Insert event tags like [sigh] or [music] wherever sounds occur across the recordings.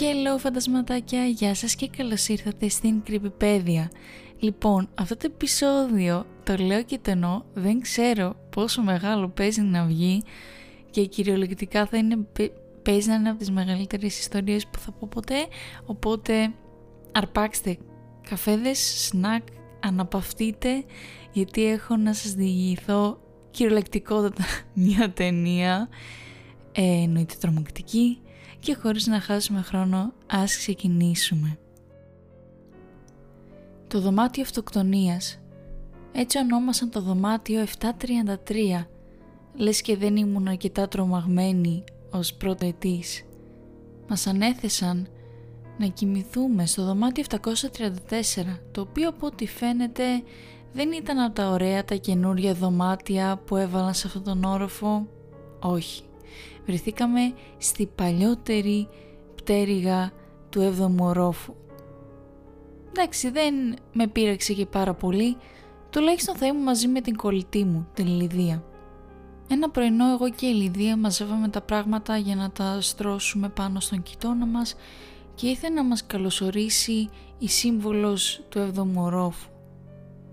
Hello φαντασματάκια, γεια σας και καλώς ήρθατε στην Creepypedia. Λοιπόν, αυτό το επεισόδιο το λέω και το εννοώ, δεν ξέρω πόσο μεγάλο παίζει να βγει και κυριολεκτικά θα είναι, παίζει να είναι από τις μεγαλύτερες ιστορίες που θα πω ποτέ, οπότε αρπάξτε καφέδες, σνακ, αναπαυτείτε γιατί έχω να σας διηγηθώ κυριολεκτικότατα [laughs] μια ταινία. Ε, εννοείται τρομακτική και χωρίς να χάσουμε χρόνο ας ξεκινήσουμε. Το δωμάτιο αυτοκτονίας έτσι ονόμασαν το δωμάτιο 733 λες και δεν ήμουν αρκετά τρομαγμένη ως πρώτο ετής. Μας ανέθεσαν να κοιμηθούμε στο δωμάτιο 734 το οποίο από ό,τι φαίνεται δεν ήταν από τα ωραία τα καινούρια δωμάτια που έβαλαν σε αυτόν τον όροφο. Όχι βρεθήκαμε στη παλιότερη πτέρυγα του 7ου ορόφου. Εντάξει, δεν με πείραξε και πάρα πολύ, τουλάχιστον θα ήμουν μαζί με την κολλητή μου, την Λιδία. Ένα πρωινό εγώ και η Λιδία μαζεύαμε τα πράγματα για να τα στρώσουμε πάνω στον κοιτώνα μας και ήθελε να μας καλωσορίσει η σύμβολος του 7ου ορόφου.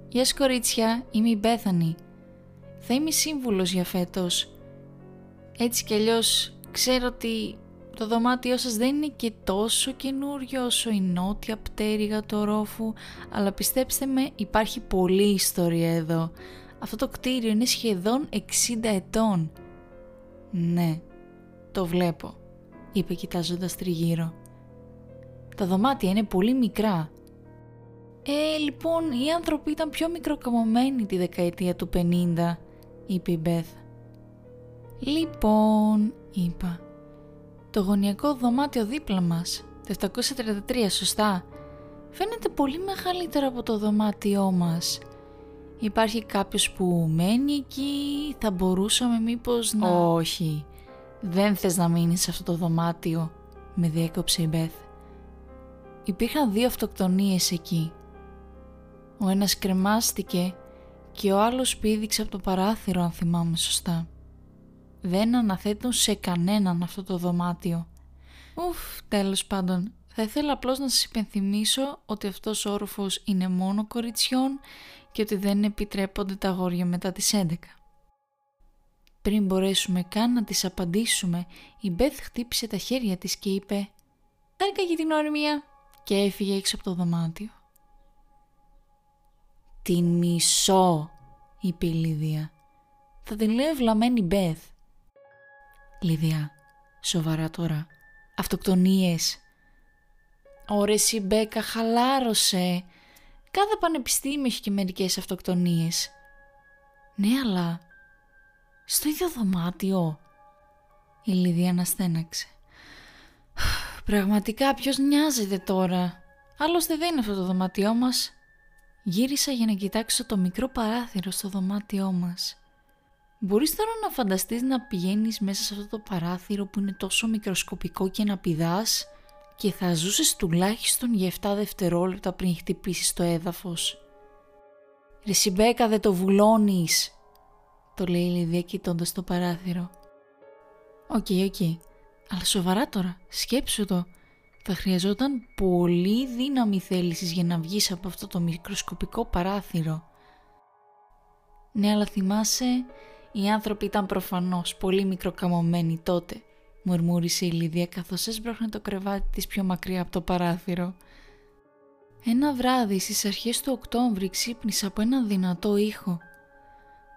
«Γεια κορίτσια, είμαι η Μπέθανη. Θα είμαι σύμβουλος για φέτος έτσι κι αλλιώς ξέρω ότι το δωμάτιό σας δεν είναι και τόσο καινούριο όσο η νότια πτέρυγα του ορόφου, αλλά πιστέψτε με υπάρχει πολλή ιστορία εδώ. Αυτό το κτίριο είναι σχεδόν 60 ετών. Ναι, το βλέπω, είπε κοιτάζοντας τριγύρω. Τα δωμάτια είναι πολύ μικρά. Ε, λοιπόν, οι άνθρωποι ήταν πιο μικροκαμωμένοι τη δεκαετία του 50, είπε η Μπέθ. Λοιπόν, είπα, το γωνιακό δωμάτιο δίπλα μας, το 733 σωστά, φαίνεται πολύ μεγαλύτερο από το δωμάτιό μας. Υπάρχει κάποιος που μένει εκεί, θα μπορούσαμε μήπως να... Όχι, δεν θες να μείνεις σε αυτό το δωμάτιο, με διέκοψε η Μπέθ. Υπήρχαν δύο αυτοκτονίες εκεί. Ο ένας κρεμάστηκε και ο άλλος πήδηξε από το παράθυρο αν θυμάμαι σωστά δεν αναθέτουν σε κανέναν αυτό το δωμάτιο. Ουφ, τέλος πάντων, θα ήθελα απλώς να σας υπενθυμίσω ότι αυτός ο όροφος είναι μόνο κοριτσιών και ότι δεν επιτρέπονται τα αγόρια μετά τις 11. Πριν μπορέσουμε καν να τις απαντήσουμε, η Μπεθ χτύπησε τα χέρια της και είπε «Χάρηκα για την όρμια» και έφυγε έξω από το δωμάτιο. «Την μισό», είπε η Λίδια. «Θα την λέω ευλαμμένη Μπεθ. Λίδια, σοβαρά τώρα. Αυτοκτονίες. Ωρε Σιμπέκα, χαλάρωσε. Κάθε πανεπιστήμιο έχει και μερικές αυτοκτονίες. Ναι, αλλά... Στο ίδιο δωμάτιο. Η Λίδια αναστέναξε. Πραγματικά ποιος νοιάζεται τώρα; Άλλωστε δεν είναι αυτό το δωμάτιό μας. Γύρισα για να κοιτάξω το μικρό παράθυρο στο δωμάτιό μας. Μπορείς τώρα να φανταστείς να πηγαίνεις μέσα σε αυτό το παράθυρο που είναι τόσο μικροσκοπικό και να πηδάς και θα ζούσες τουλάχιστον για 7 δευτερόλεπτα πριν χτυπήσεις το έδαφος. «Ρε συ Μπέκα δεν το βουλώνεις», το λέει η Λιδία κοιτώντας το παράθυρο. «OK, okay, OK, okay. αλλά σοβαρά τώρα, σκέψου το. Θα χρειαζόταν πολύ δύναμη θέλησης για να βγεις από αυτό το μικροσκοπικό παράθυρο. Ναι, αλλά θυμάσαι οι άνθρωποι ήταν προφανώς πολύ μικροκαμωμένοι τότε, μουρμούρισε η Λίδια καθώς έσπρωχνε το κρεβάτι της πιο μακριά από το παράθυρο. Ένα βράδυ στις αρχές του Οκτώβρη ξύπνησα από ένα δυνατό ήχο.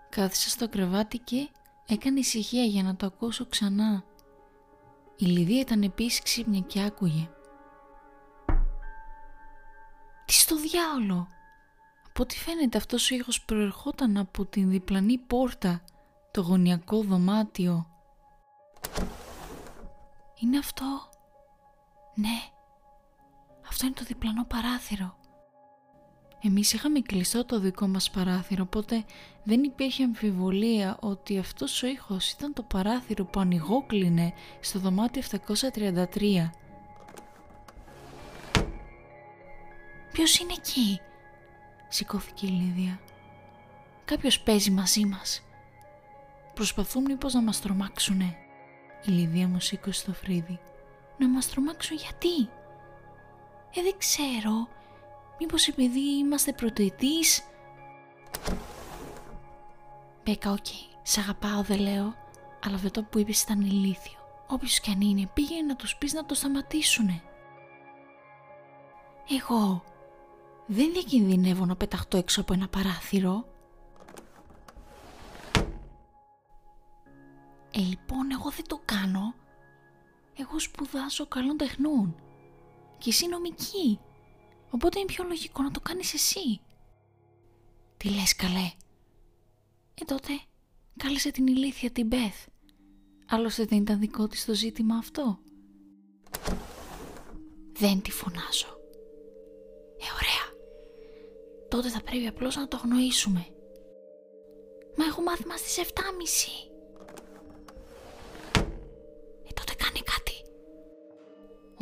Κάθισα στο κρεβάτι και έκανε ησυχία για να το ακούσω ξανά. Η Λιδία ήταν επίσης ξύπνια και άκουγε. «Τι στο διάολο» Από ό,τι φαίνεται αυτός ο ήχος προερχόταν από την διπλανή πόρτα το γωνιακό δωμάτιο. Είναι αυτό; Ναι. Αυτό είναι το διπλανό παράθυρο. Εμείς είχαμε κλειστό το δικό μας παράθυρο, οπότε δεν υπήρχε αμφιβολία ότι αυτός ο ήχος ήταν το παράθυρο που ανοιγόκλεινε στο δωμάτιο 733. «Ποιος είναι εκεί» σηκώθηκε η Λίδια. «Κάποιος παίζει μαζί μας». Προσπαθούν μήπως να μας τρομάξουνε. Η Λιδία μου σήκωσε το φρύδι. να μας τρομάξουν γιατί; Ε, δεν ξέρω. Μήπως επειδή είμαστε πρωτοετείς; Μπέκα, OK. Okay. Σ' αγαπάω, δεν λέω. Αλλά αυτό που είπες ήταν ηλίθιο. Όποιος κι αν είναι, πήγαινε να τους πεις να το σταματήσουνε. Εγώ δεν διακινδυνεύω να πεταχτώ έξω από ένα παράθυρο. Ε, λοιπόν, εγώ δεν το κάνω. Εγώ σπουδάζω καλών τεχνών. Και εσύ νομική. Οπότε είναι πιο λογικό να το κάνεις εσύ. Τι λες καλέ; Ε τότε κάλεσε την ηλίθια την Μπεθ. Άλλωστε δεν ήταν δικό της το ζήτημα αυτό. Δεν τη φωνάζω. Ε ωραία. Τότε θα πρέπει απλώς να το γνωρίσουμε. Μα έχω μάθημα στις 7.30.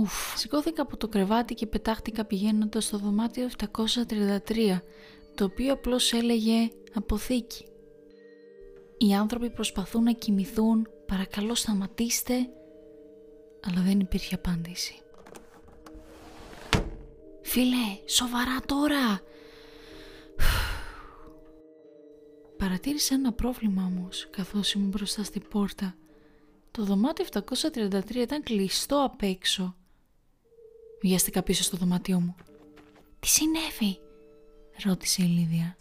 Ουφ. Σηκώθηκα από το κρεβάτι και πετάχτηκα πηγαίνοντας στο δωμάτιο 733, το οποίο απλώς έλεγε αποθήκη. Οι άνθρωποι προσπαθούν να κοιμηθούν, παρακαλώ σταματήστε, αλλά δεν υπήρχε απάντηση. Φίλε, σοβαρά τώρα! Παρατήρησα ένα πρόβλημα όμως, καθώς ήμουν μπροστά στην πόρτα. Το δωμάτιο 733 ήταν κλειστό απ' έξω Βιάστηκα πίσω στο δωμάτιό μου. «Τι συνέβη» ρώτησε η Λίδια.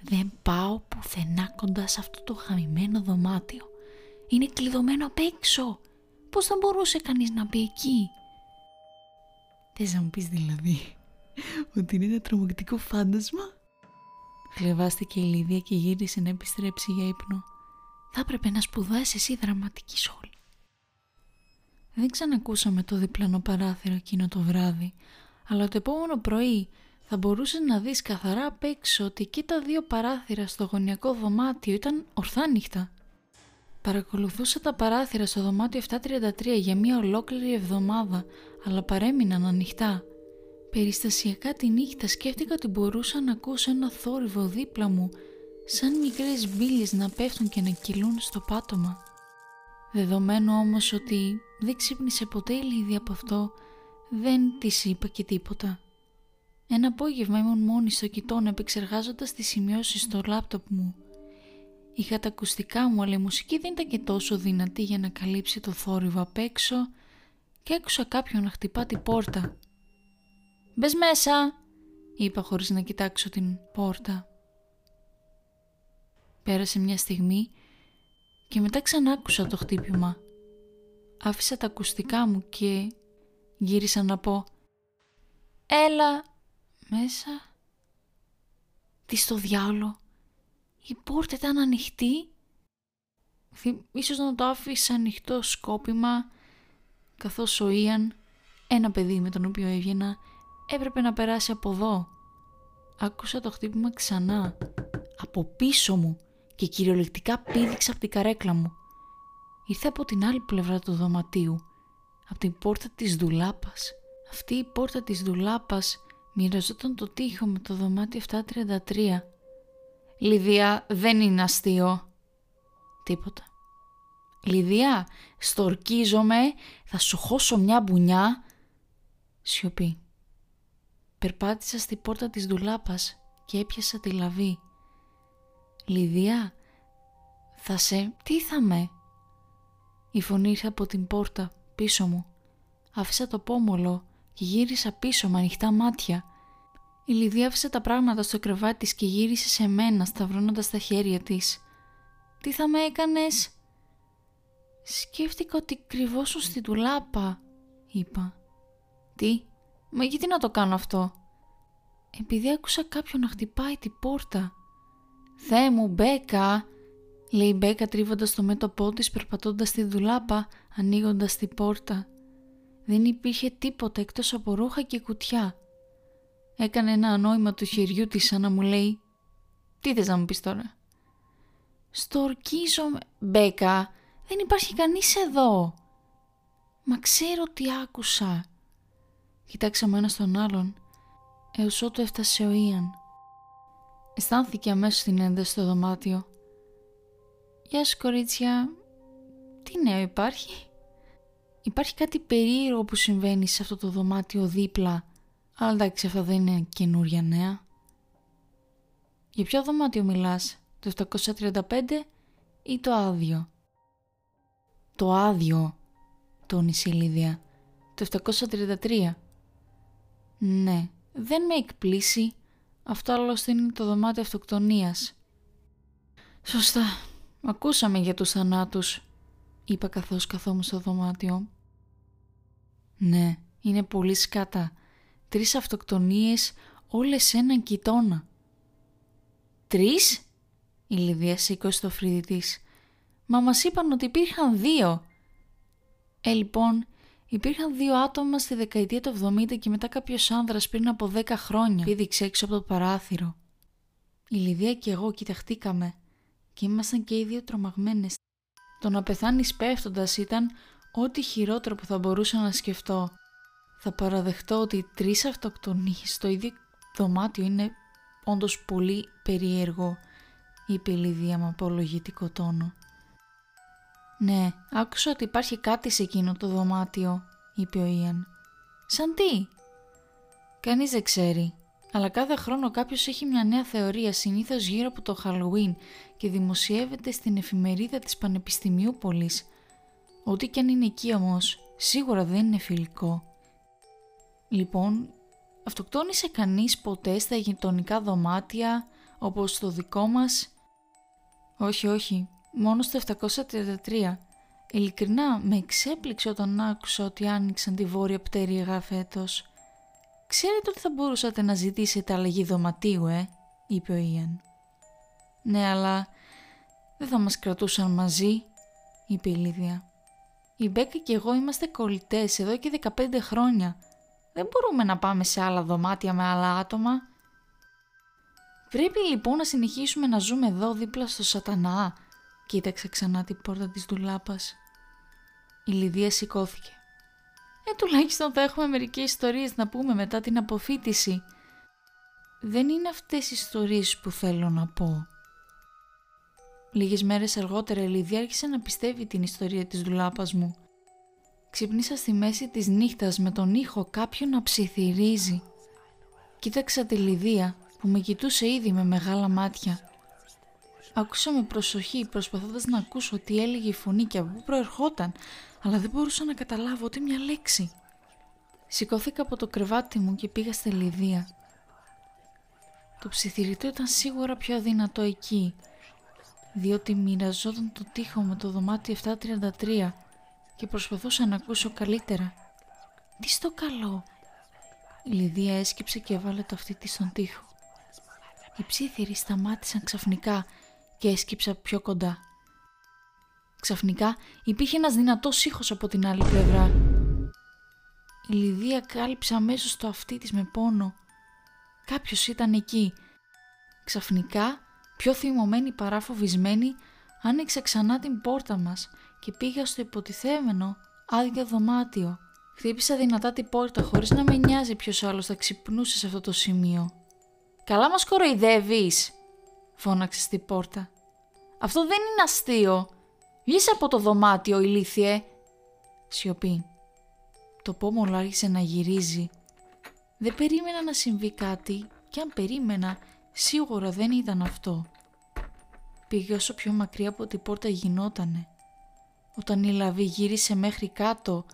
«Δεν πάω πουθενά κοντά σε αυτό το χαμημένο δωμάτιο. Είναι κλειδωμένο απ' έξω. Πώς θα μπορούσε κανείς να μπει εκεί» Θες να μου πεις δηλαδή ότι είναι ένα τρομακτικό φάντασμα; Χλεβάστηκε η Λίδια και γύρισε να επιστρέψει για ύπνο. Θα έπρεπε να σπουδάσεις εσύ δραματική σχόλη. Δεν ξανακούσαμε το διπλανό παράθυρο εκείνο το βράδυ, αλλά το επόμενο πρωί θα μπορούσες να δεις καθαρά απ' έξω ότι εκεί τα δύο παράθυρα στο γωνιακό δωμάτιο ήταν ορθά νύχτα. Παρακολουθούσα τα παράθυρα στο δωμάτιο 733 για μια ολόκληρη εβδομάδα, αλλά παρέμειναν ανοιχτά. Περιστασιακά τη νύχτα σκέφτηκα ότι μπορούσα να ακούσω ένα θόρυβο δίπλα μου, σαν μικρές μπύλες να πέφτουν και να κυλούν στο πάτωμα. Δεδομένου όμως ότι δεν ξύπνησε ποτέ η Λίδη από αυτό, δεν της είπα και τίποτα. Ένα απόγευμα ήμουν μόνη στο κοιτόν επεξεργάζοντας τις σημειώσεις στο λάπτοπ μου. Είχα τα ακουστικά μου αλλά η μουσική δεν ήταν και τόσο δυνατή για να καλύψει το θόρυβο απ' έξω και άκουσα κάποιον να χτυπά την πόρτα. «Μπες μέσα!» είπα χωρίς να κοιτάξω την πόρτα. Πέρασε μια στιγμή και μετά ξανά άκουσα το χτύπημα. Άφησα τα ακουστικά μου και γύρισα να πω «Έλα μέσα». Τι στο διάολο. Η πόρτα ήταν ανοιχτή. Ίσως να το άφησα ανοιχτό σκόπιμα καθώς ο Ιαν, ένα παιδί με τον οποίο έβγαινα, έπρεπε να περάσει από εδώ. Άκουσα το χτύπημα ξανά, από πίσω μου και κυριολεκτικά πήδηξα από την καρέκλα μου. Ήρθε από την άλλη πλευρά του δωματίου, από την πόρτα της δουλάπας. Αυτή η πόρτα της δουλάπας μοιραζόταν το τοίχο με το δωμάτιο 733. «Λιδία, δεν είναι αστείο». Τίποτα. «Λιδία, στορκίζομαι, θα σου χώσω μια μπουνιά». Σιωπή. Περπάτησα στη πόρτα της δουλάπας και έπιασα τη λαβή. «Λιδία, θα σε... τι θα με» Η φωνή ήρθε από την πόρτα πίσω μου. Άφησα το πόμολο και γύρισα πίσω με ανοιχτά μάτια. Η Λιδία άφησε τα πράγματα στο κρεβάτι της και γύρισε σε μένα σταυρώνοντας τα χέρια της. «Τι θα με έκανες» «Σκέφτηκα ότι κρυβόσουν στη τουλάπα», είπα. «Τι, μα γιατί να το κάνω αυτό» «Επειδή άκουσα κάποιον να χτυπάει την πόρτα». «Θεέ μου, Μπέκα», λέει η Μπέκα τρίβοντας το μέτωπό της περπατώντας στη δουλάπα, ανοίγοντας την πόρτα. Δεν υπήρχε τίποτα εκτός από ρούχα και κουτιά. Έκανε ένα ανόημα του χεριού της σαν να μου λέει «Τι θες να μου πεις τώρα» «Στορκίζομαι, Μπέκα, δεν υπάρχει κανείς εδώ». «Μα ξέρω τι άκουσα». Κοιτάξαμε ένας στον άλλον, έως ότου έφτασε ο Ιαν. Αισθάνθηκε αμέσως την ένταση στο δωμάτιο. «Γεια σου κορίτσια, τι νέο υπάρχει» υπάρχει κάτι περίεργο που συμβαίνει σε αυτό το δωμάτιο δίπλα. Αλλά εντάξει, αυτό δεν είναι καινούρια νέα. Για ποιο δωμάτιο μιλάς, το 735 ή το άδειο; Το άδειο, τόνισε η Λίδια. Το 733. Ναι, δεν με εκπλήσει. Αυτό άλλωστε είναι το δωμάτιο αυτοκτονίας. Σωστά. Ακούσαμε για τους θανάτους, είπα καθώς καθόμουν στο δωμάτιο. Ναι, είναι πολύ σκάτα. Τρεις αυτοκτονίες όλες σε έναν κοιτώνα. Τρεις; Η Λιδία σήκωσε το φρύδι της. Μα μας είπαν ότι υπήρχαν δύο. Ε, λοιπόν, υπήρχαν δύο άτομα στη δεκαετία του 70 και μετά κάποιος άνδρας πριν από 10 χρόνια πήδηξε έξω από το παράθυρο. Η Λιδία και εγώ κοιταχτήκαμε και ήμασταν και οι δύο τρομαγμένες. Το να πεθάνεις πέφτοντας ήταν ό,τι χειρότερο που θα μπορούσα να σκεφτώ. Θα παραδεχτώ ότι τρεις αυτοκτονίες στο ίδιο δωμάτιο είναι όντως πολύ περίεργο, είπε η Λιδία με απολογητικό τόνο. «Ναι, άκουσα ότι υπάρχει κάτι σε εκείνο το δωμάτιο», είπε ο Ιαν. «Σαν τι» «Κανείς δεν ξέρει, αλλά κάθε χρόνο κάποιος έχει μια νέα θεωρία συνήθως γύρω από το Halloween και δημοσιεύεται στην εφημερίδα της Πανεπιστημίου Πολής. Ό,τι και αν είναι εκεί όμως, σίγουρα δεν είναι φιλικό. Λοιπόν, αυτοκτόνησε κανείς ποτέ στα γειτονικά δωμάτια όπως το δικό μας; Όχι, όχι, μόνο στο 733. Ειλικρινά με εξέπληξε όταν άκουσα ότι άνοιξαν τη βόρεια πτέρυγα φέτος. «Ξέρετε ότι θα μπορούσατε να ζητήσετε αλλαγή δωματίου, ε», είπε ο Ιαν. «Ναι, αλλά δεν θα μας κρατούσαν μαζί», είπε η Λίδια. «Η Μπέκα και εγώ είμαστε κολλητές εδώ και 15 χρόνια. Δεν μπορούμε να πάμε σε άλλα δωμάτια με άλλα άτομα». «Πρέπει λοιπόν να συνεχίσουμε να ζούμε εδώ δίπλα στο σατανά», κοίταξε ξανά την πόρτα της ντουλάπας. Η Λιδία σηκώθηκε. Ε, τουλάχιστον θα έχουμε μερικές ιστορίες να πούμε μετά την αποφύτιση. Δεν είναι αυτές οι ιστορίες που θέλω να πω. Λίγες μέρες αργότερα η Λιδία άρχισε να πιστεύει την ιστορία της δουλάπας μου. Ξυπνήσα στη μέση της νύχτας με τον ήχο κάποιον να ψιθυρίζει. Κοίταξα τη Λιδία που με κοιτούσε ήδη με μεγάλα μάτια. Άκουσα με προσοχή προσπαθώντας να ακούσω τι έλεγε η φωνή και από πού προερχόταν αλλά δεν μπορούσα να καταλάβω ούτε μια λέξη. Σηκώθηκα από το κρεβάτι μου και πήγα στη Λιδία. Το ψιθυριτό ήταν σίγουρα πιο δυνατό εκεί, διότι μοιραζόταν το τοίχο με το δωμάτιο 733 και προσπαθούσα να ακούσω καλύτερα. Τι στο καλό! Η Λιδία έσκυψε και έβαλε το αυτί της στον τοίχο. Οι ψήθυροι σταμάτησαν ξαφνικά και έσκυψα πιο κοντά. Ξαφνικά υπήρχε ένας δυνατός ήχος από την άλλη πλευρά. Η Λιδία κάλυψε αμέσως το αυτί της με πόνο. Κάποιος ήταν εκεί. Ξαφνικά, πιο θυμωμένη παρά φοβισμένη, άνοιξε ξανά την πόρτα μας και πήγα στο υποτιθέμενο άδειο δωμάτιο. Χτύπησα δυνατά την πόρτα χωρίς να με νοιάζει ποιος άλλος θα ξυπνούσε σε αυτό το σημείο. «Καλά μας κοροϊδεύεις», φώναξε στην πόρτα. «Αυτό δεν είναι αστείο. Βγες από το δωμάτιο, ηλίθιε. Σιωπή. Το πόμολο άρχισε να γυρίζει. Δεν περίμενα να συμβεί κάτι και αν περίμενα σίγουρα δεν ήταν αυτό. Πήγε όσο πιο μακριά από την πόρτα γινότανε. Όταν η λαβή γύρισε μέχρι κάτω,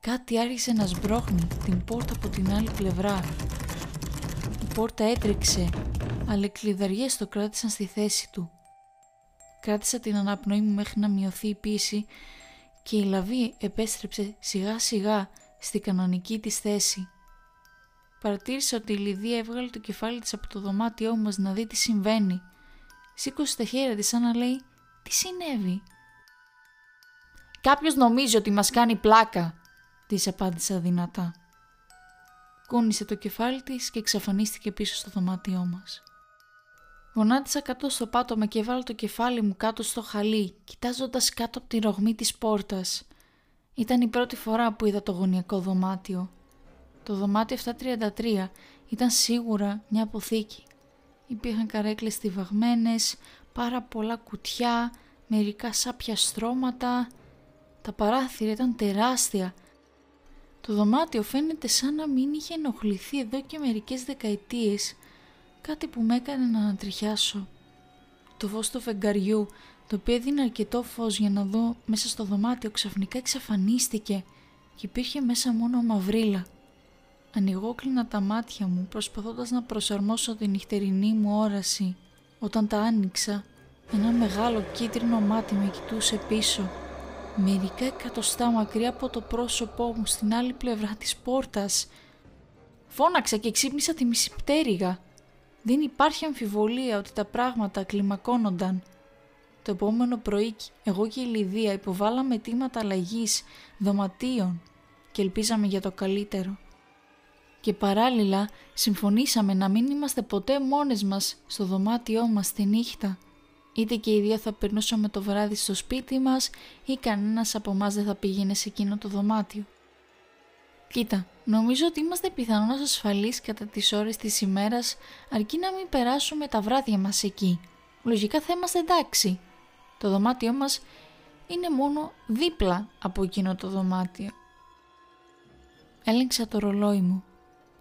κάτι άρχισε να σμπρώχνει την πόρτα από την άλλη πλευρά. Η πόρτα έτρεξε, αλλά οι κλειδαριές το κράτησαν στη θέση του. Κράτησα την αναπνοή μου μέχρι να μειωθεί η πίεση και η λαβή επέστρεψε σιγά σιγά στη κανονική της θέση. Παρατήρησα ότι η Λιδία έβγαλε το κεφάλι της από το δωμάτιό μας να δει τι συμβαίνει. Σήκωσε τα χέρια της σαν να λέει «Τι συνέβη» «Κάποιος νομίζει ότι μας κάνει πλάκα», της απάντησα δυνατά. Κούνησε το κεφάλι της και εξαφανίστηκε πίσω στο δωμάτιό μας. Γονάτισα κάτω στο πάτωμα και έβαλα το κεφάλι μου κάτω στο χαλί, κοιτάζοντας κάτω από τη ρογμή της πόρτας. Ήταν η πρώτη φορά που είδα το γωνιακό δωμάτιο. Το δωμάτιο 733 ήταν σίγουρα μια αποθήκη. Υπήρχαν καρέκλες στιβαγμένες, πάρα πολλά κουτιά, μερικά σάπια στρώματα. Τα παράθυρα ήταν τεράστια, Το δωμάτιο φαίνεται σαν να μην είχε ενοχληθεί εδώ και μερικές δεκαετίες, κάτι που με έκανε να ανατριχιάσω. Το φως του φεγγαριού, το οποίο έδινε αρκετό φως για να δω μέσα στο δωμάτιο, ξαφνικά εξαφανίστηκε και υπήρχε μέσα μόνο μαυρίλα. Ανοιγόκλεινα τα μάτια μου προσπαθώντας να προσαρμόσω την νυχτερινή μου όραση. Όταν τα άνοιξα, ένα μεγάλο κίτρινο μάτι με κοιτούσε πίσω. Μερικά εκατοστά μακριά από το πρόσωπό μου στην άλλη πλευρά της πόρτας. Φώναξα και ξύπνησα τη μισή πτέρυγα. Δεν υπάρχει αμφιβολία ότι τα πράγματα κλιμακώνονταν. Το επόμενο πρωί εγώ και η Λιδία υποβάλαμε αιτήματα αλλαγής δωματίων και ελπίζαμε για το καλύτερο. Και παράλληλα συμφωνήσαμε να μην είμαστε ποτέ μόνες μας στο δωμάτιό μας τη νύχτα. Είτε και οι δύο θα περνούσαμε το βράδυ στο σπίτι μας ή κανένας από εμάς δεν θα πήγαινε σε εκείνο το δωμάτιο. Κοίτα, νομίζω ότι είμαστε πιθανώς ασφαλείς κατά τις ώρες της ημέρας αρκεί να μην περάσουμε τα βράδια μας εκεί. Λογικά θα είμαστε εντάξει. Το δωμάτιό μας είναι μόνο δίπλα από εκείνο το δωμάτιο. Έλεγξα το ρολόι μου.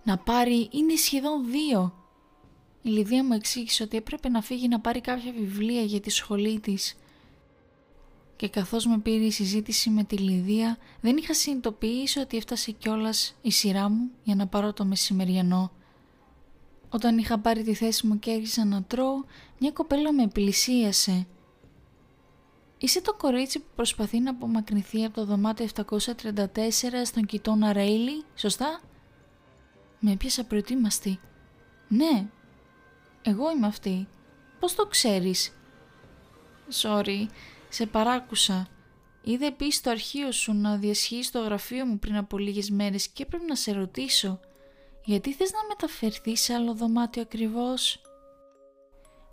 Να πάρει είναι σχεδόν δύο. Η Λιδία μου εξήγησε ότι έπρεπε να φύγει να πάρει κάποια βιβλία για τη σχολή της. Και καθώς με πήρε η συζήτηση με τη Λιδία, δεν είχα συνειδητοποιήσει ότι έφτασε κιόλας η σειρά μου για να πάρω το μεσημεριανό. Όταν είχα πάρει τη θέση μου και άρχισα να τρώω, μια κοπέλα με πλησίασε Είσαι το κορίτσι που προσπαθεί να απομακρυνθεί από το δωμάτιο 734 στον κοιτώνα Ρέιλι, σωστά; Με έπιασα προετοίμαστη. Ναι, εγώ είμαι αυτή. Πώς το ξέρεις; Sorry, σε παράκουσα. Είδε επίσης το αρχείο σου να διασχίσει στο γραφείο μου πριν από λίγες μέρες και έπρεπε να σε ρωτήσω. Γιατί θες να μεταφερθείς σε άλλο δωμάτιο ακριβώς;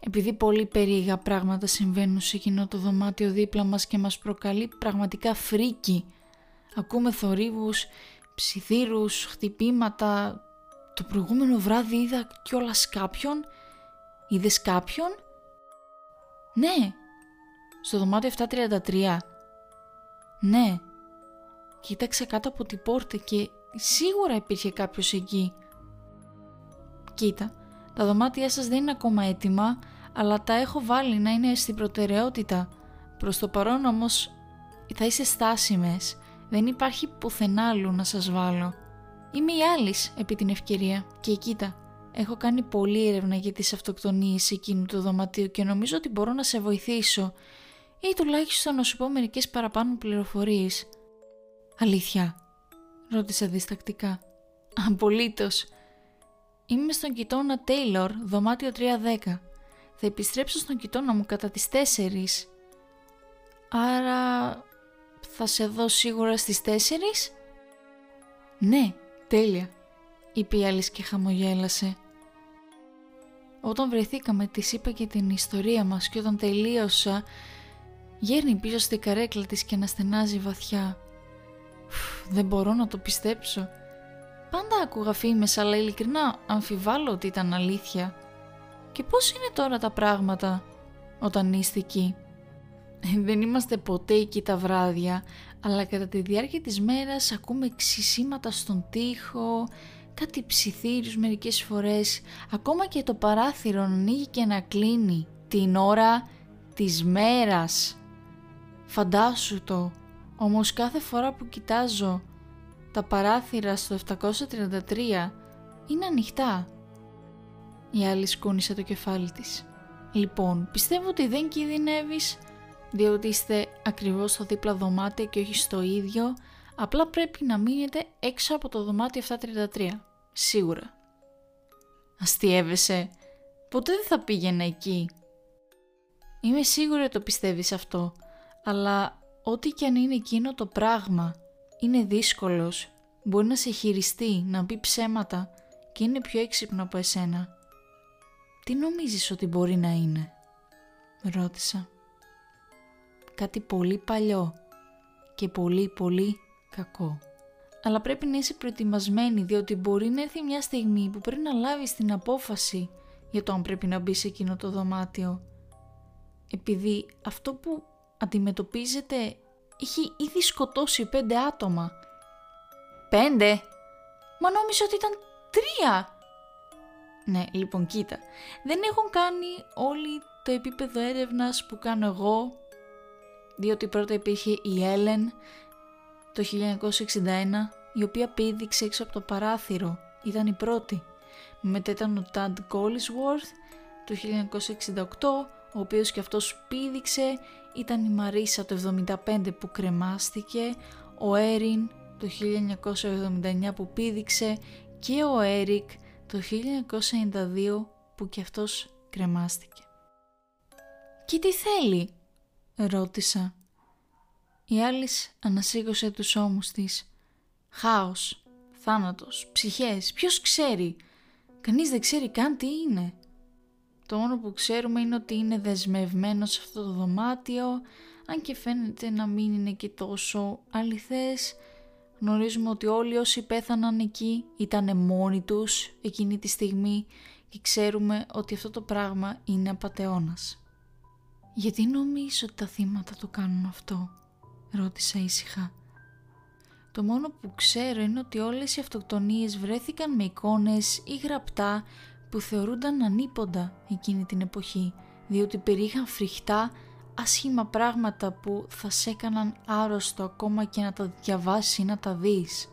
επειδή πολύ περίεργα πράγματα συμβαίνουν σε εκείνο το δωμάτιο δίπλα μας και μας προκαλεί πραγματικά φρίκι. Ακούμε θορύβους, ψιθύρους, χτυπήματα. Το προηγούμενο βράδυ είδα κιόλας κάποιον. Είδες κάποιον; Ναι. Στο δωμάτιο 733. Ναι. Κοίταξα κάτω από την πόρτα και σίγουρα υπήρχε κάποιος εκεί. Κοίτα, τα δωμάτια σας δεν είναι ακόμα έτοιμα, αλλά τα έχω βάλει να είναι στην προτεραιότητα. Προς το παρόν όμως θα είσαι στάσιμες. Δεν υπάρχει πουθενά άλλου να σας βάλω. Είμαι η Άλης επί την ευκαιρία και κοίτα, έχω κάνει πολλή έρευνα για τις αυτοκτονίες εκείνου του δωματίου και νομίζω ότι μπορώ να σε βοηθήσω ή τουλάχιστον να σου πω μερικές παραπάνω πληροφορίες. Αλήθεια, ρώτησα διστακτικά. Απολύτως. Είμαι στον κοιτώνα Taylor, δωμάτιο 310. Θα επιστρέψω στον κοιτώνα μου κατά τις 4. Άρα θα σε δω σίγουρα στις 4. Ναι, τέλεια, είπε η Alice και χαμογέλασε. Όταν βρεθήκαμε της είπα και την ιστορία μας και όταν τελείωσα γέρνει πίσω στη καρέκλα της και να στενάζει βαθιά. Δεν μπορώ να το πιστέψω. Πάντα άκουγα φήμες αλλά ειλικρινά αμφιβάλλω ότι ήταν αλήθεια. Και πώς είναι τώρα τα πράγματα όταν είστε εκεί; Ε, [laughs] δεν είμαστε ποτέ εκεί τα βράδια, αλλά κατά τη διάρκεια της μέρας ακούμε ξυσίματα στον τοίχο, κάτι ψιθύριους μερικές φορές, ακόμα και το παράθυρο να ανοίγει και να κλείνει την ώρα της μέρας. Φαντάσου το, όμως κάθε φορά που κοιτάζω τα παράθυρα στο 733 είναι ανοιχτά. Η άλλη σκούνησε το κεφάλι της. Λοιπόν, πιστεύω ότι δεν κινδυνεύεις, διότι είστε ακριβώς στο δίπλα δωμάτιο και όχι στο ίδιο, απλά πρέπει να μείνετε έξω από το δωμάτιο 733. Σίγουρα. Αστιεύεσαι. Ποτέ δεν θα πήγαινε εκεί. Είμαι σίγουρη ότι το πιστεύεις αυτό, αλλά ό,τι και αν είναι εκείνο το πράγμα, είναι δύσκολος, μπορεί να σε χειριστεί, να πει ψέματα και είναι πιο έξυπνο από εσένα. Τι νομίζεις ότι μπορεί να είναι, ρώτησα. Κάτι πολύ παλιό και πολύ πολύ κακό. Αλλά πρέπει να είσαι προετοιμασμένη διότι μπορεί να έρθει μια στιγμή που πρέπει να λάβεις την απόφαση για το αν πρέπει να μπει σε εκείνο το δωμάτιο. Επειδή αυτό που αντιμετωπίζετε έχει ήδη σκοτώσει πέντε άτομα. Πέντε; Μα νόμιζα ότι ήταν τρία. Ναι, λοιπόν κοίτα. Δεν έχουν κάνει όλοι το επίπεδο έρευνας που κάνω εγώ, διότι πρώτα υπήρχε η Έλεν το 1961, η οποία πήδηξε έξω από το παράθυρο. Ήταν η πρώτη. Μετά ήταν ο Ταντ Collinsworth το 1968, ο οποίος και αυτός πήδηξε. Ήταν η Μαρίσα το 1975 που κρεμάστηκε, ο Έριν το 1979 που πήδηξε και ο Έρικ το 1992 που και αυτός κρεμάστηκε. «Και τι θέλει» ρώτησα. Η Άλις ανασήκωσε τους ώμους της. «Χάος, θάνατος, ψυχές, ποιος ξέρει. Κανείς δεν ξέρει καν τι είναι. Το μόνο που ξέρουμε είναι ότι είναι δεσμευμένο σε αυτό το δωμάτιο, αν και φαίνεται να μην είναι και τόσο αληθές. Γνωρίζουμε ότι όλοι όσοι πέθαναν εκεί ήταν μόνοι τους εκείνη τη στιγμή και ξέρουμε ότι αυτό το πράγμα είναι απατεώνας. «Γιατί νομίζω ότι τα θύματα το κάνουν αυτό» ρώτησα ήσυχα. Το μόνο που ξέρω είναι ότι όλες οι αυτοκτονίες βρέθηκαν με εικόνες ή γραπτά που θεωρούνταν ανίποντα εκείνη την εποχή, διότι περίχαν φρικτά άσχημα πράγματα που θα σε έκαναν άρρωστο ακόμα και να τα διαβάσει ή να τα δεις.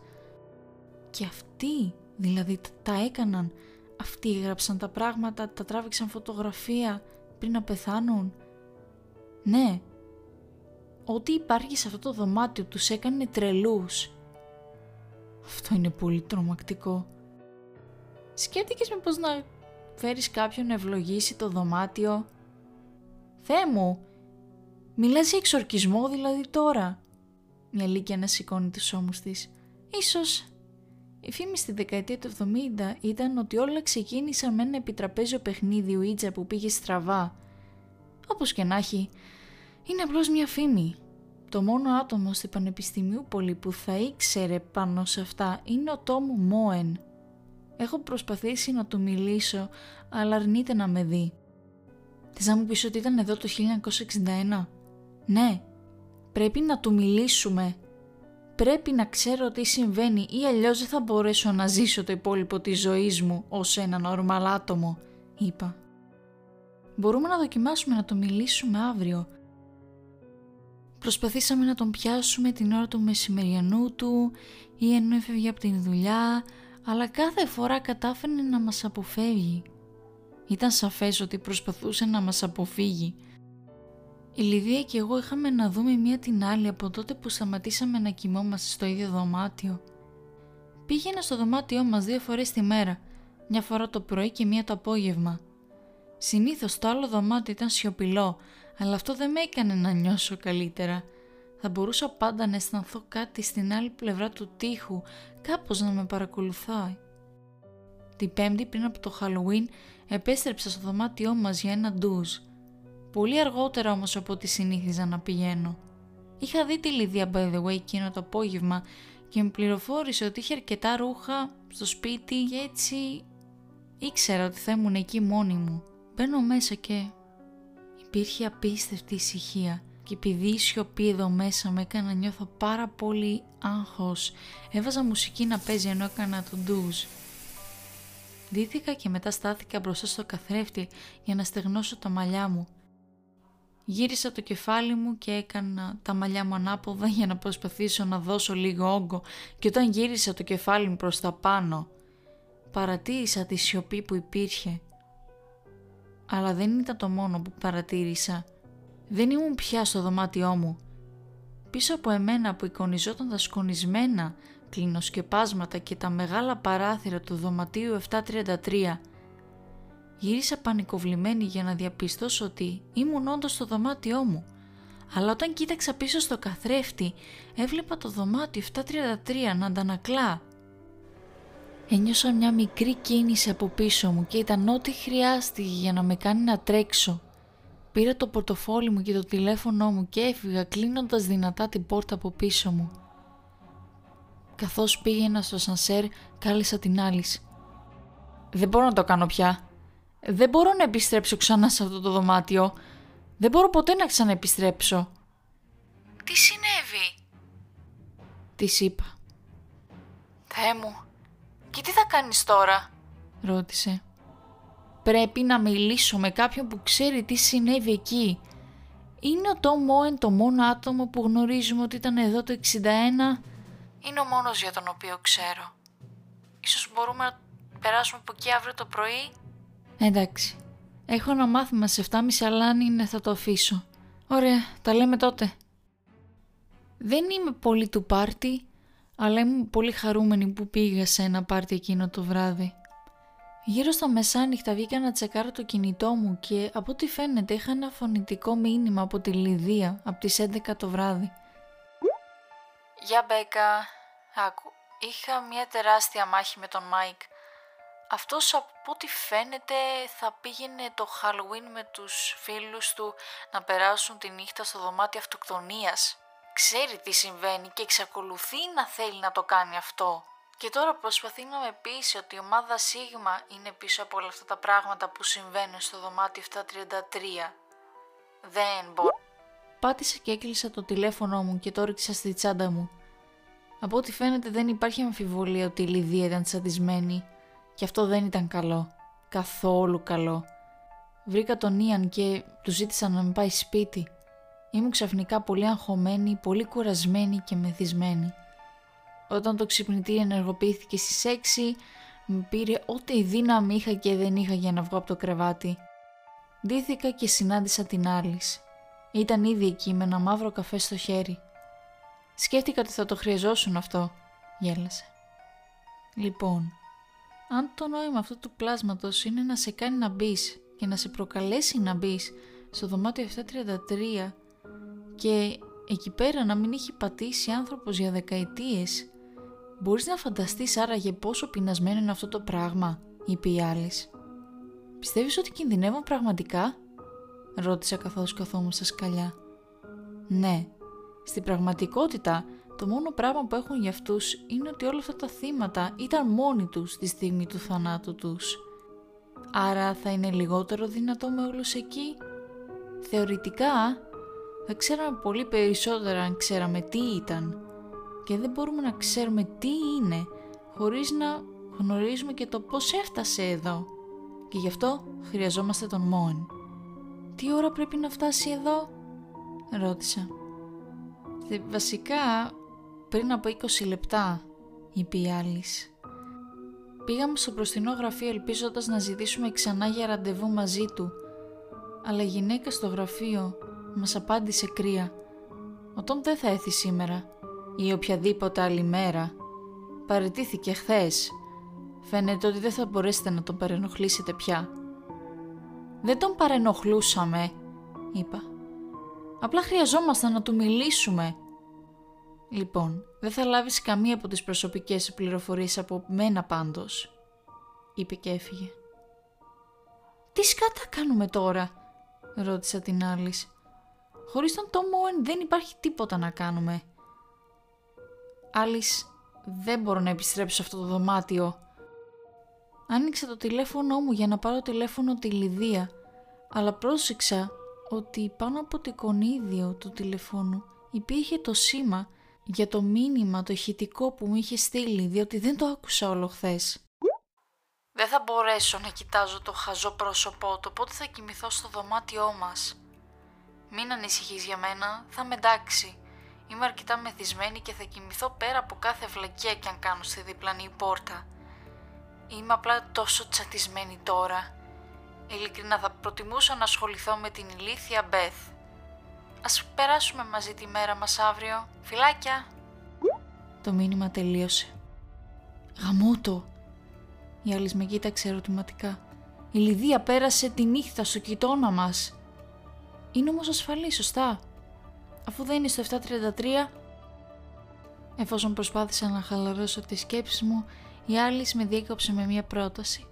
Και αυτοί δηλαδή τα έκαναν, αυτοί έγραψαν τα πράγματα, τα τράβηξαν φωτογραφία πριν να πεθάνουν. Ναι, ό,τι υπάρχει σε αυτό το δωμάτιο τους έκανε τρελούς. Αυτό είναι πολύ τρομακτικό. Σκέφτηκες μήπως να φέρεις κάποιον να ευλογήσει το δωμάτιο; Θεέ μου, μιλάς για εξορκισμό δηλαδή τώρα; Μια λύκια να σηκώνει τους ώμους της. Ίσως η φήμη στη δεκαετία του 70 ήταν ότι όλα ξεκίνησαν με ένα επιτραπέζιο παιχνίδι Ιτζα που πήγε στραβά. Όπως και να έχει, είναι απλώς μια φήμη. Το μόνο άτομο στη Πανεπιστημιούπολη που θα ήξερε πάνω σε αυτά είναι ο Τόμου Μόεν. Έχω προσπαθήσει να του μιλήσω, αλλά αρνείται να με δει. Θες να μου πεις ότι ήταν εδώ το 1961? Ναι, πρέπει να του μιλήσουμε. Πρέπει να ξέρω τι συμβαίνει ή αλλιώς δεν θα μπορέσω να ζήσω το υπόλοιπο της ζωής μου ως ένα νορμαλ άτομο, είπα. Μπορούμε να δοκιμάσουμε να του μιλήσουμε αύριο, Προσπαθήσαμε να τον πιάσουμε την ώρα του μεσημεριανού του ή ενώ έφευγε από την δουλειά, αλλά κάθε φορά κατάφερνε να μας αποφεύγει. Ήταν σαφές ότι προσπαθούσε να μας αποφύγει. Η Λιδία και εγώ είχαμε να δούμε μία την άλλη από τότε που σταματήσαμε να κοιμόμαστε στο ίδιο δωμάτιο. Πήγαινα στο δωμάτιό μας δύο φορές τη μέρα, μια φορά το πρωί και μία το απόγευμα. Συνήθως το άλλο δωμάτιο ήταν σιωπηλό, αλλά αυτό δεν με έκανε να νιώσω καλύτερα. Θα μπορούσα πάντα να αισθανθώ κάτι στην άλλη πλευρά του τείχου, κάπως να με παρακολουθάει. Την πέμπτη πριν από το Halloween επέστρεψα στο δωμάτιό μας για ένα ντουζ. Πολύ αργότερα όμως από ό,τι συνήθιζα να πηγαίνω. Είχα δει τη Λιδία by the way εκείνο το απόγευμα και με πληροφόρησε ότι είχε αρκετά ρούχα στο σπίτι και έτσι ήξερα ότι θα ήμουν εκεί μόνη μου. Μπαίνω μέσα και υπήρχε απίστευτη ησυχία και επειδή η σιωπή εδώ μέσα με έκανε να νιώθω πάρα πολύ άγχος, έβαζα μουσική να παίζει ενώ έκανα το ντουζ. Δίθηκα και μετά στάθηκα μπροστά στο καθρέφτη για να στεγνώσω τα μαλλιά μου. Γύρισα το κεφάλι μου και έκανα τα μαλλιά μου ανάποδα για να προσπαθήσω να δώσω λίγο όγκο και όταν γύρισα το κεφάλι μου προς τα πάνω παρατήρησα τη σιωπή που υπήρχε αλλά δεν ήταν το μόνο που παρατήρησα. Δεν ήμουν πια στο δωμάτιό μου. Πίσω από εμένα που εικονιζόταν τα σκονισμένα κλινοσκεπάσματα και τα μεγάλα παράθυρα του δωματίου 733, γύρισα πανικοβλημένη για να διαπιστώσω ότι ήμουν όντως στο δωμάτιό μου. Αλλά όταν κοίταξα πίσω στο καθρέφτη, έβλεπα το δωμάτιο 733 να αντανακλά Ένιωσα μια μικρή κίνηση από πίσω μου και ήταν ό,τι χρειάστηκε για να με κάνει να τρέξω. Πήρα το πορτοφόλι μου και το τηλέφωνό μου και έφυγα κλείνοντας δυνατά την πόρτα από πίσω μου. Καθώς πήγαινα στο σανσέρ κάλεσα την άλλη. «Δεν μπορώ να το κάνω πια. Δεν μπορώ να επιστρέψω ξανά σε αυτό το δωμάτιο. Δεν μπορώ ποτέ να ξαναεπιστρέψω». «Τι συνέβη» Της είπα. Θεέ μου, και τι θα κάνεις τώρα, ρώτησε. Πρέπει να μιλήσω με κάποιον που ξέρει τι συνέβη εκεί. Είναι ο Τόμ Όεν το μόνο άτομο που γνωρίζουμε ότι ήταν εδώ το 61. Είναι ο μόνος για τον οποίο ξέρω. Ίσως μπορούμε να περάσουμε από εκεί αύριο το πρωί. Εντάξει. Έχω ένα μάθημα σε 7.30 αλλά αν είναι θα το αφήσω. Ωραία, τα λέμε τότε. Δεν είμαι πολύ του πάρτι, αλλά ήμουν πολύ χαρούμενη που πήγα σε ένα πάρτι εκείνο το βράδυ. Γύρω στα μεσάνυχτα βγήκα να τσεκάρω το κινητό μου και από ό,τι φαίνεται είχα ένα φωνητικό μήνυμα από τη Λιδία από τις 11 το βράδυ. Γεια Μπέκα, άκου, είχα μια τεράστια μάχη με τον Μάικ. Αυτός από ό,τι φαίνεται θα πήγαινε το Halloween με τους φίλους του να περάσουν τη νύχτα στο δωμάτιο αυτοκτονίας. Ξέρει τι συμβαίνει και εξακολουθεί να θέλει να το κάνει αυτό. Και τώρα προσπαθεί να με πείσει ότι η ομάδα Σίγμα είναι πίσω από όλα αυτά τα πράγματα που συμβαίνουν στο δωμάτιο 733. Δεν μπορώ. Πάτησα και έκλεισα το τηλέφωνο μου και το ρίξα στη τσάντα μου. Από ό,τι φαίνεται δεν υπάρχει αμφιβολία ότι η Λιδία ήταν τσαντισμένη και αυτό δεν ήταν καλό. Καθόλου καλό. Βρήκα τον Ιαν και του ζήτησα να με πάει σπίτι. Ήμουν ξαφνικά πολύ αγχωμένη, πολύ κουρασμένη και μεθυσμένη. Όταν το ξυπνητήρι ενεργοποιήθηκε στις 6, μου πήρε ό,τι δύναμη είχα και δεν είχα για να βγω από το κρεβάτι. Ντύθηκα και συνάντησα την άλλη. Ήταν ήδη εκεί με ένα μαύρο καφέ στο χέρι. Σκέφτηκα ότι θα το χρειαζόσουν αυτό, γέλασε. Λοιπόν, αν το νόημα αυτού του πλάσματος είναι να σε κάνει να μπεις και να σε προκαλέσει να μπεις στο δωμάτιο 733 και εκεί πέρα να μην έχει πατήσει άνθρωπος για δεκαετίες, μπορείς να φανταστείς άραγε πόσο πεινασμένο είναι αυτό το πράγμα, είπε η άλλη. Πιστεύεις ότι κινδυνεύουν πραγματικά, ρώτησα καθώς καθόμουν στα σκαλιά. Ναι, στην πραγματικότητα το μόνο πράγμα που έχουν για αυτούς είναι ότι όλα αυτά τα θύματα ήταν μόνοι τους στη στιγμή του θανάτου τους. Άρα θα είναι λιγότερο δυνατό με όλους εκεί; Θεωρητικά θα ξέραμε πολύ περισσότερα αν ξέραμε τι ήταν και δεν μπορούμε να ξέρουμε τι είναι χωρίς να γνωρίζουμε και το πώς έφτασε εδώ και γι' αυτό χρειαζόμαστε τον Μόεν. Τι ώρα πρέπει να φτάσει εδώ, ρώτησα. Βασικά πριν από 20 λεπτά, είπε η Άλις. Πήγαμε στο προστινό γραφείο ελπίζοντας να ζητήσουμε ξανά για ραντεβού μαζί του, αλλά η γυναίκα στο γραφείο μας απάντησε κρύα. Ο Τόμ δεν θα έρθει σήμερα ή οποιαδήποτε άλλη μέρα. Παραιτήθηκε χθες. Φαίνεται ότι δεν θα μπορέσετε να τον παρενοχλήσετε πια. Δεν τον παρενοχλούσαμε, είπα. Απλά χρειαζόμασταν να του μιλήσουμε. Λοιπόν, δεν θα λάβεις καμία από τις προσωπικές πληροφορίες από μένα πάντως, είπε και έφυγε. Τι σκάτα κάνουμε τώρα, ρώτησα την άλλη. Χωρίς τον Τόμ Όεν δεν υπάρχει τίποτα να κάνουμε. Άλις, δεν μπορώ να επιστρέψω σε αυτό το δωμάτιο. Άνοιξα το τηλέφωνο μου για να πάρω τηλέφωνο τη Λιδία, αλλά πρόσεξα ότι πάνω από το εικονίδιο του τηλεφώνου υπήρχε το σήμα για το μήνυμα το ηχητικό που μου είχε στείλει διότι δεν το άκουσα όλο χθες. Δεν θα μπορέσω να κοιτάζω το χαζό πρόσωπό του, οπότε θα κοιμηθώ στο δωμάτιό μας. Μην ανησυχείς για μένα, θα με εντάξει. Είμαι αρκετά μεθυσμένη και θα κοιμηθώ πέρα από κάθε βλακία και αν κάνω στη διπλανή πόρτα. Είμαι απλά τόσο τσατισμένη τώρα. Ειλικρινά θα προτιμούσα να ασχοληθώ με την ηλίθια Μπεθ. Ας περάσουμε μαζί τη μέρα μας αύριο. Φιλάκια! Το μήνυμα τελείωσε. Γαμώτο! Η άλλη με κοίταξε ερωτηματικά. Η Λιδία πέρασε τη νύχτα στο κοιτώνα μας. Είναι όμως ασφαλή, σωστά. Αφού δεν είναι στο 733... Εφόσον προσπάθησα να χαλαρώσω τις σκέψεις μου, η άλλη με διέκοψε με μια πρόταση.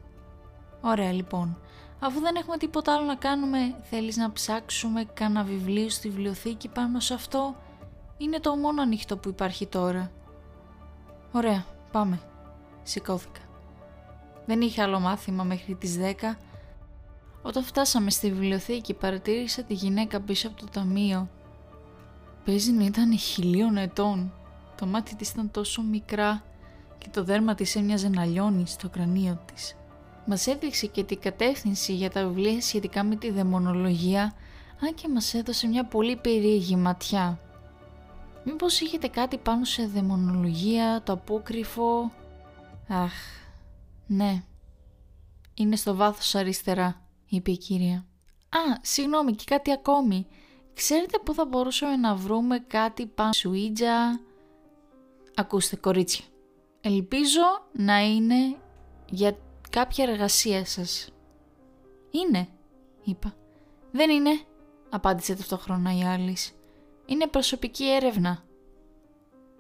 Ωραία λοιπόν, Αφού δεν έχουμε τίποτα άλλο να κάνουμε, θέλεις να ψάξουμε κάνα βιβλίο στη βιβλιοθήκη πάνω σε αυτό; Είναι το μόνο ανοιχτό που υπάρχει τώρα. Ωραία, πάμε. Σηκώθηκα. Δεν είχε άλλο μάθημα μέχρι τις 10. Όταν φτάσαμε στη βιβλιοθήκη παρατήρησα τη γυναίκα πίσω από το ταμείο. Παίζει να ήταν χιλίων ετών. Το μάτι της ήταν τόσο μικρά και και το δέρμα της έμοιαζε να λιώνει στο κρανίο της. Μας έδειξε και την κατεύθυνση για τα βιβλία σχετικά με τη δαιμονολογία, αν και μας έδωσε μια πολύ περίεργη ματιά. Μήπως είχετε κάτι πάνω σε δαιμονολογία, το απόκριφο... Αχ, ναι. Είναι στο βάθος αριστερά, είπε η κυρία. Α, συγγνώμη και κάτι ακόμη. Ξέρετε πού θα μπορούσαμε να βρούμε κάτι πάνω σουίτζα... Ακούστε κορίτσια. Ελπίζω να είναι για κάποια εργασία σας. Είναι, είπα. Δεν είναι, απάντησε ταυτόχρονα η άλλη. Είναι προσωπική έρευνα.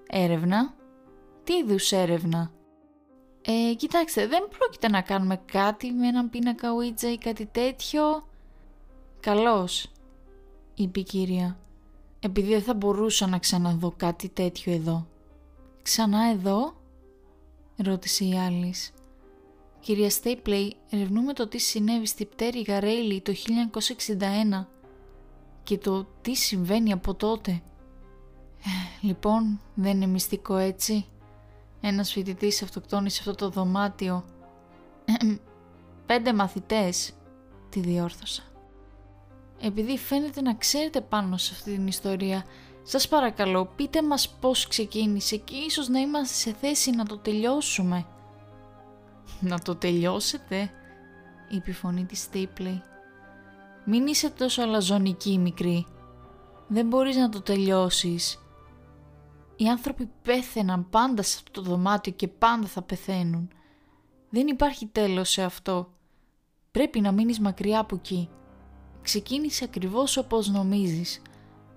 Έρευνα; Τι είδους έρευνα; Ε, κοιτάξτε, δεν πρόκειται να κάνουμε κάτι με έναν πίνακα Ouija ή κάτι τέτοιο. Καλώς, είπε η κυρία, επειδή δεν θα μπορούσα να ξαναδώ κάτι τέτοιο εδώ. Ξανά εδώ, ρώτησε η Άλις. Κυρία Στέιπλεϊ, ερευνούμε το τι συνέβη στη πτέρυγα Ρέιλι το 1961 και το τι συμβαίνει από τότε. Ε, λοιπόν, δεν είναι μυστικό έτσι. Ένας φοιτητής αυτοκτόνησε αυτό το δωμάτιο. Πέντε μαθητές, τη διόρθωσα. Επειδή φαίνεται να ξέρετε πάνω σε αυτή την ιστορία, σας παρακαλώ πείτε μας πώς ξεκίνησε και ίσως να είμαστε σε θέση να το τελειώσουμε. Να το τελειώσετε, είπε η φωνή της Στίπλεϊ. Μην είσαι τόσο αλαζονική μικρή. Δεν μπορείς να το τελειώσεις. Οι άνθρωποι πέθαιναν πάντα σε αυτό το δωμάτιο και πάντα θα πεθαίνουν. Δεν υπάρχει τέλος σε αυτό. Πρέπει να μείνεις μακριά από εκεί. Ξεκίνησε ακριβώς όπως νομίζεις.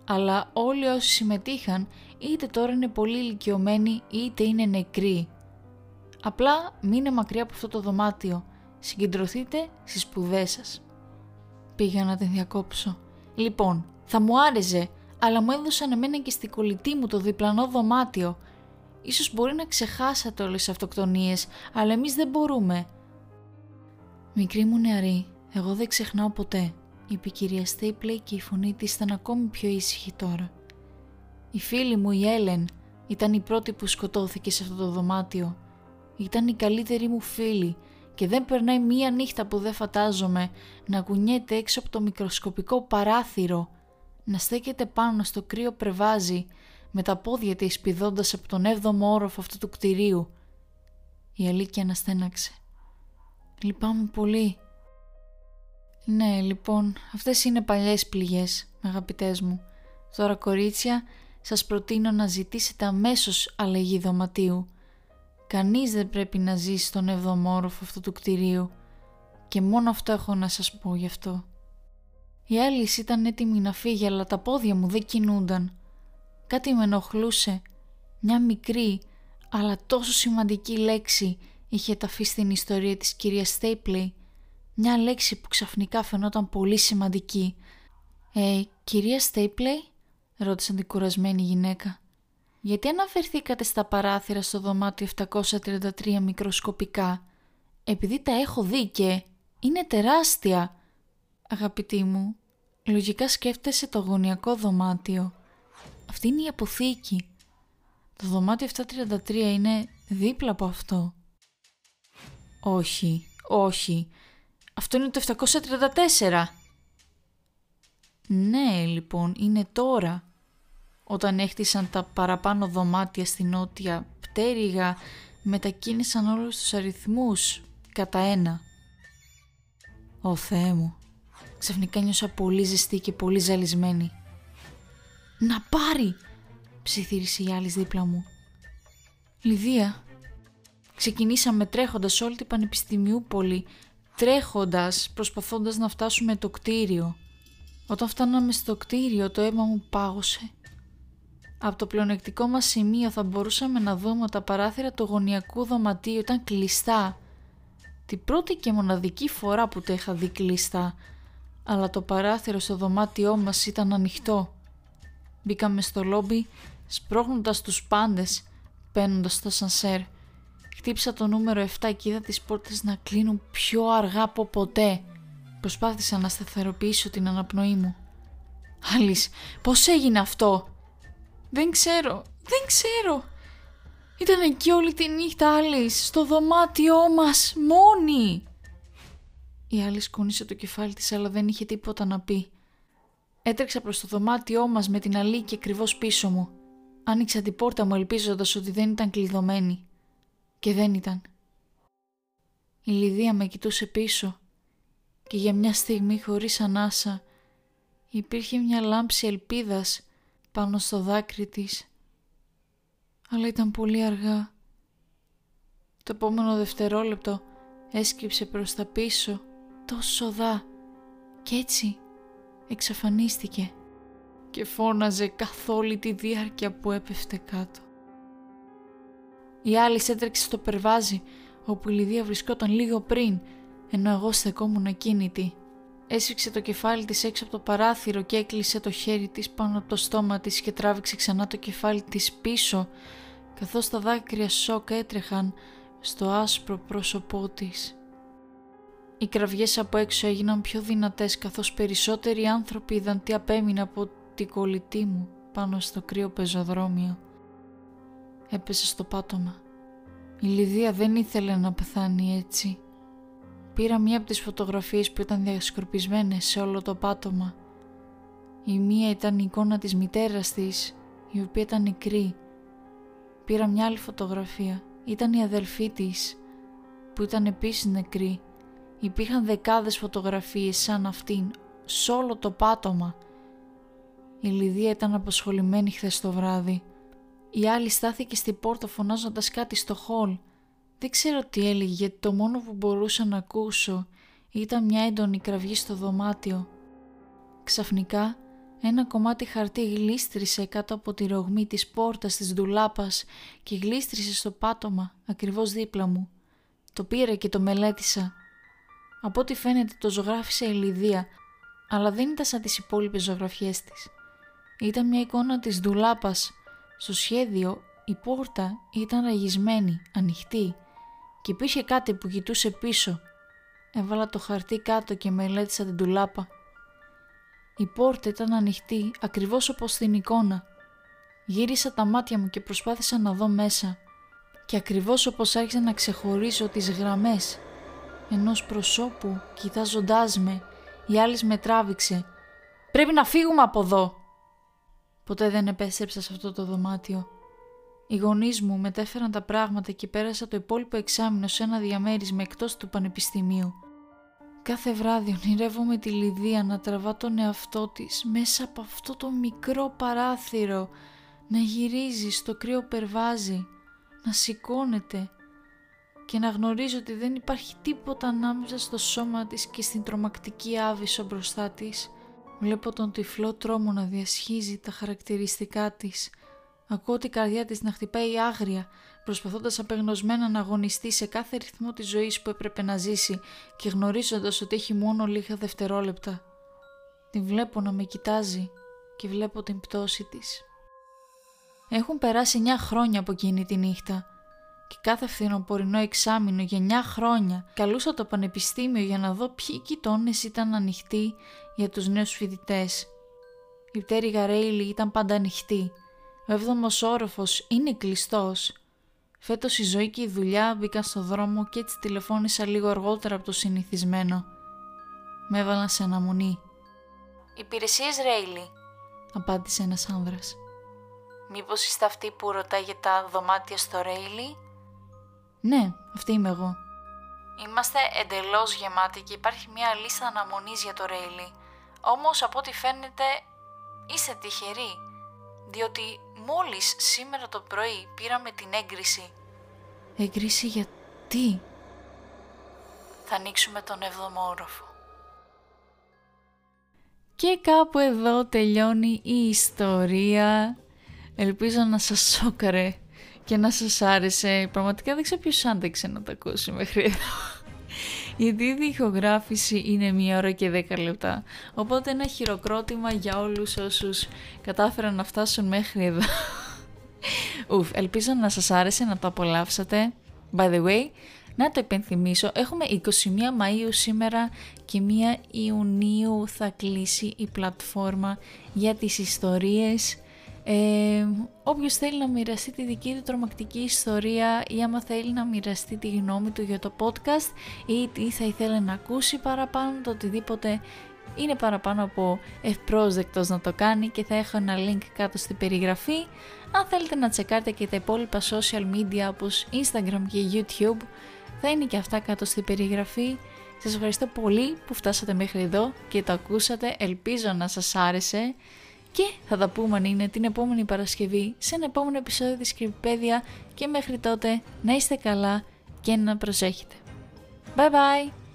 Αλλά όλοι όσοι συμμετείχαν είτε τώρα είναι πολύ ηλικιωμένοι είτε είναι νεκροί. Απλά μείνε μακριά από αυτό το δωμάτιο. Συγκεντρωθείτε στις σπουδές σας. Πήγα να την διακόψω. Λοιπόν, θα μου άρεσε, αλλά μου έδωσαν εμένα και στην κολλητή μου το διπλανό δωμάτιο. Ίσως μπορεί να ξεχάσατε όλες τις αυτοκτονίες, αλλά εμείς δεν μπορούμε. Μικρή μου νεαρή, εγώ δεν ξεχνάω ποτέ, είπε η κυρία Στέιπλεϊ και η φωνή της ήταν ακόμη πιο ήσυχη τώρα. Η φίλη μου η Έλεν ήταν η πρώτη που σκοτώθηκε σε αυτό το δωμάτιο. Ήταν η καλύτερη μου φίλη και δεν περνάει μία νύχτα που δεν φαντάζομαι να κουνιέται έξω από το μικροσκοπικό παράθυρο, να στέκεται πάνω στο κρύο πρεβάζι με τα πόδια της πηδώντας από τον 7ο όροφο αυτού του κτηρίου. Η Αλίκη αναστέναξε. Λυπάμαι πολύ. Ναι, λοιπόν, αυτές είναι παλιές πληγές, αγαπητές μου. Τώρα κορίτσια, σας προτείνω να ζητήσετε αμέσως αλλαγή δωματίου Κανείς δεν πρέπει να ζήσει στον εβδομόροφο αυτού του κτηρίου και μόνο αυτό έχω να σας πω γι' αυτό. Η άλλη ήταν έτοιμη να φύγει αλλά τα πόδια μου δεν κινούνταν. Κάτι με ενοχλούσε. Μια μικρή αλλά τόσο σημαντική λέξη είχε ταφεί στην ιστορία της κυρίας Στέιπλεϊ. Μια λέξη που ξαφνικά φαινόταν πολύ σημαντική. «Ε, κυρία Στέιπλεϊ» ρώτησε την κουρασμένη γυναίκα. Γιατί αναφερθήκατε στα παράθυρα στο δωμάτιο 733 μικροσκοπικά; Επειδή τα έχω δει και είναι τεράστια. Αγαπητή μου, λογικά σκέφτεσαι το γωνιακό δωμάτιο. Αυτή είναι η αποθήκη. Το δωμάτιο 733 είναι δίπλα από αυτό. Όχι, όχι. Αυτό είναι το 734. Ναι, λοιπόν, είναι τώρα όταν έχτισαν τα παραπάνω δωμάτια στη νότια πτέρυγα μετακίνησαν όλους τους αριθμούς κατά ένα. Ω Θεέ μου, ξαφνικά νιώσα πολύ ζεστή και πολύ ζαλισμένη. «Να πάρει!» ψιθύρισε η άλλη δίπλα μου. «Λιδία, ξεκινήσαμε τρέχοντας όλη την Πανεπιστημιούπολη, τρέχοντας, προσπαθώντας να φτάσουμε το κτίριο. Όταν φτάναμε στο κτίριο το αίμα μου πάγωσε από το πλεονεκτικό μας σημείο θα μπορούσαμε να δούμε ότι τα παράθυρα του γωνιακού δωματίου ήταν κλειστά. Την πρώτη και μοναδική φορά που τα είχα δει κλειστά, αλλά το παράθυρο στο δωμάτιό μας ήταν ανοιχτό. Μπήκαμε στο λόμπι, σπρώχνοντας τους πάντες, παίρνοντας στο σανσέρ. Χτύπησα το νούμερο 7 και είδα τις πόρτες να κλείνουν πιο αργά από ποτέ. Προσπάθησα να σταθεροποιήσω την αναπνοή μου. Άλις, πώς έγινε αυτό; Δεν ξέρω, δεν ξέρω. Ήταν εκεί όλη τη νύχτα Άλις, στο δωμάτιό μας, μόνη. Η άλλη σκούνησε το κεφάλι της αλλά δεν είχε τίποτα να πει. Έτρεξα προς το δωμάτιό μας με την αλήκη ακριβώς πίσω μου. Άνοιξα την πόρτα μου ελπίζοντας ότι δεν ήταν κλειδωμένη. Και δεν ήταν. Η Λιδία με κοιτούσε πίσω και για μια στιγμή χωρίς ανάσα υπήρχε μια λάμψη ελπίδας πάνω στο δάκρυ της. Αλλά ήταν πολύ αργά. Το επόμενο δευτερόλεπτο έσκυψε προς τα πίσω τόσο δά και έτσι εξαφανίστηκε και φώναζε καθ' όλη τη διάρκεια που έπεφτε κάτω. Η άλλη έτρεξε στο περβάζι όπου η Λιδία βρισκόταν λίγο πριν ενώ εγώ στεκόμουν ακίνητη. Έσφιξε το κεφάλι της έξω από το παράθυρο και έκλεισε το χέρι της πάνω από το στόμα της και τράβηξε ξανά το κεφάλι της πίσω καθώς τα δάκρυα σοκ έτρεχαν στο άσπρο πρόσωπό της. Οι κραυγές από έξω έγιναν πιο δυνατές καθώς περισσότεροι άνθρωποι είδαν τι απέμεινε από την κολλητή μου πάνω στο κρύο πεζοδρόμιο. Έπεσε στο πάτωμα. Η Λιδία δεν ήθελε να πεθάνει έτσι. Πήρα μία από τις φωτογραφίες που ήταν διασκορπισμένες σε όλο το πάτωμα. Η μία ήταν η εικόνα της μητέρας της, η οποία ήταν νεκρή. Πήρα μια άλλη φωτογραφία. Ήταν η αδελφή της, που ήταν επίσης νεκρή. Υπήρχαν δεκάδες φωτογραφίες σαν αυτήν, σε όλο το πάτωμα. Η Λιδία ήταν απασχολημένη χθες το βράδυ. Η άλλη στάθηκε στην πόρτα φωνάζοντας κάτι στο χολ. Δεν ξέρω τι έλεγε γιατί το μόνο που μπορούσα να ακούσω ήταν μια έντονη κραυγή στο δωμάτιο. Ξαφνικά ένα κομμάτι χαρτί γλίστρισε κάτω από τη ρογμή της πόρτας της ντουλάπας και γλίστρισε στο πάτωμα ακριβώς δίπλα μου. Το πήρα και το μελέτησα. Από ό,τι φαίνεται το ζωγράφισε η Λιδία, αλλά δεν ήταν σαν τις υπόλοιπες ζωγραφιές της. Ήταν μια εικόνα της ντουλάπας. Στο σχέδιο η πόρτα ήταν ραγισμένη, ανοιχτή και υπήρχε κάτι που κοιτούσε πίσω. Έβαλα το χαρτί κάτω και μελέτησα την ντουλάπα. Η πόρτα ήταν ανοιχτή ακριβώς όπως στην εικόνα. Γύρισα τα μάτια μου και προσπάθησα να δω μέσα. Και ακριβώς όπως άρχισα να ξεχωρίζω τις γραμμές ενός προσώπου κοιτάζοντάς με, η άλλη με τράβηξε. «Πρέπει να φύγουμε από εδώ!» Ποτέ δεν επέστρεψα σε αυτό το δωμάτιο. Οι γονείς μου μετέφεραν τα πράγματα και πέρασα το υπόλοιπο εξάμεινο σε ένα διαμέρισμα εκτός του πανεπιστημίου. Κάθε βράδυ ονειρεύομαι τη Λιδία να τραβά τον εαυτό της μέσα από αυτό το μικρό παράθυρο, να γυρίζει στο κρύο περβάζι, να σηκώνεται και να γνωρίζει ότι δεν υπάρχει τίποτα ανάμεσα στο σώμα της και στην τρομακτική άβυσο μπροστά της. Βλέπω τον τυφλό τρόμο να διασχίζει τα χαρακτηριστικά της. Ακούω την καρδιά της να χτυπάει άγρια, προσπαθώντας απεγνωσμένα να αγωνιστεί σε κάθε ρυθμό της ζωής που έπρεπε να ζήσει και γνωρίζοντας ότι έχει μόνο λίγα δευτερόλεπτα. Την βλέπω να με κοιτάζει και βλέπω την πτώση της. Έχουν περάσει 9 χρόνια από εκείνη τη νύχτα και κάθε φθινοπορεινό εξάμεινο για 9 χρόνια καλούσα το πανεπιστήμιο για να δω ποιοι κοιτώνε ήταν ανοιχτοί για τους νέους φοιτητές. Η πτέρυγα Ρέιλι ήταν πάντα ανοιχτή. Ο έβδομος όροφος είναι κλειστός Φέτος η ζωή και η δουλειά μπήκαν στο δρόμο και έτσι τηλεφώνησα λίγο αργότερα από το συνηθισμένο. Με έβαλαν σε αναμονή. «Υπηρεσίες Ρέιλι», απάντησε ένας άνδρας. «Μήπως είστε αυτή που ρωτάει για τα δωμάτια στο Ρέιλι» «Ναι, αυτή είμαι εγώ». «Είμαστε εντελώς γεμάτοι και υπάρχει μια λίστα αναμονής για το Ρέιλι. Όμως από ό,τι φαίνεται είστε τυχεροί, διότι Μόλις σήμερα το πρωί πήραμε την έγκριση. Έγκριση για τι; Θα ανοίξουμε τον 7ο όροφο. Και κάπου εδώ τελειώνει η ιστορία. Ελπίζω να σας σόκαρε και να σας άρεσε. Πραγματικά δεν ξέρω ποιος άντεξε να το ακούσει μέχρι εδώ γιατί η ηχογράφηση είναι μία ώρα και δέκα λεπτά. Οπότε ένα χειροκρότημα για όλους όσους κατάφεραν να φτάσουν μέχρι εδώ. Ουφ, ελπίζω να σας άρεσε να το απολαύσατε. By the way, να το επενθυμίσω, έχουμε 21 Μαΐου σήμερα και 1 Ιουνίου θα κλείσει η πλατφόρμα για τις ιστορίες Ε, όποιος θέλει να μοιραστεί τη δική του τρομακτική ιστορία ή άμα θέλει να μοιραστεί τη γνώμη του για το podcast ή τι θα ήθελε να ακούσει παραπάνω, το οτιδήποτε είναι παραπάνω από ευπρόσδεκτος να το κάνει και θα έχω ένα link κάτω στην περιγραφή. Αν θέλετε να τσεκάρετε και τα υπόλοιπα social media όπως Instagram και YouTube θα είναι και αυτά κάτω στην περιγραφή. Σας ευχαριστώ πολύ που φτάσατε μέχρι εδώ και το ακούσατε, ελπίζω να σας άρεσε και θα τα πούμε αν είναι την επόμενη Παρασκευή σε ένα επόμενο επεισόδιο της Κρυπηπέδια και μέχρι τότε να είστε καλά και να προσέχετε. Bye bye!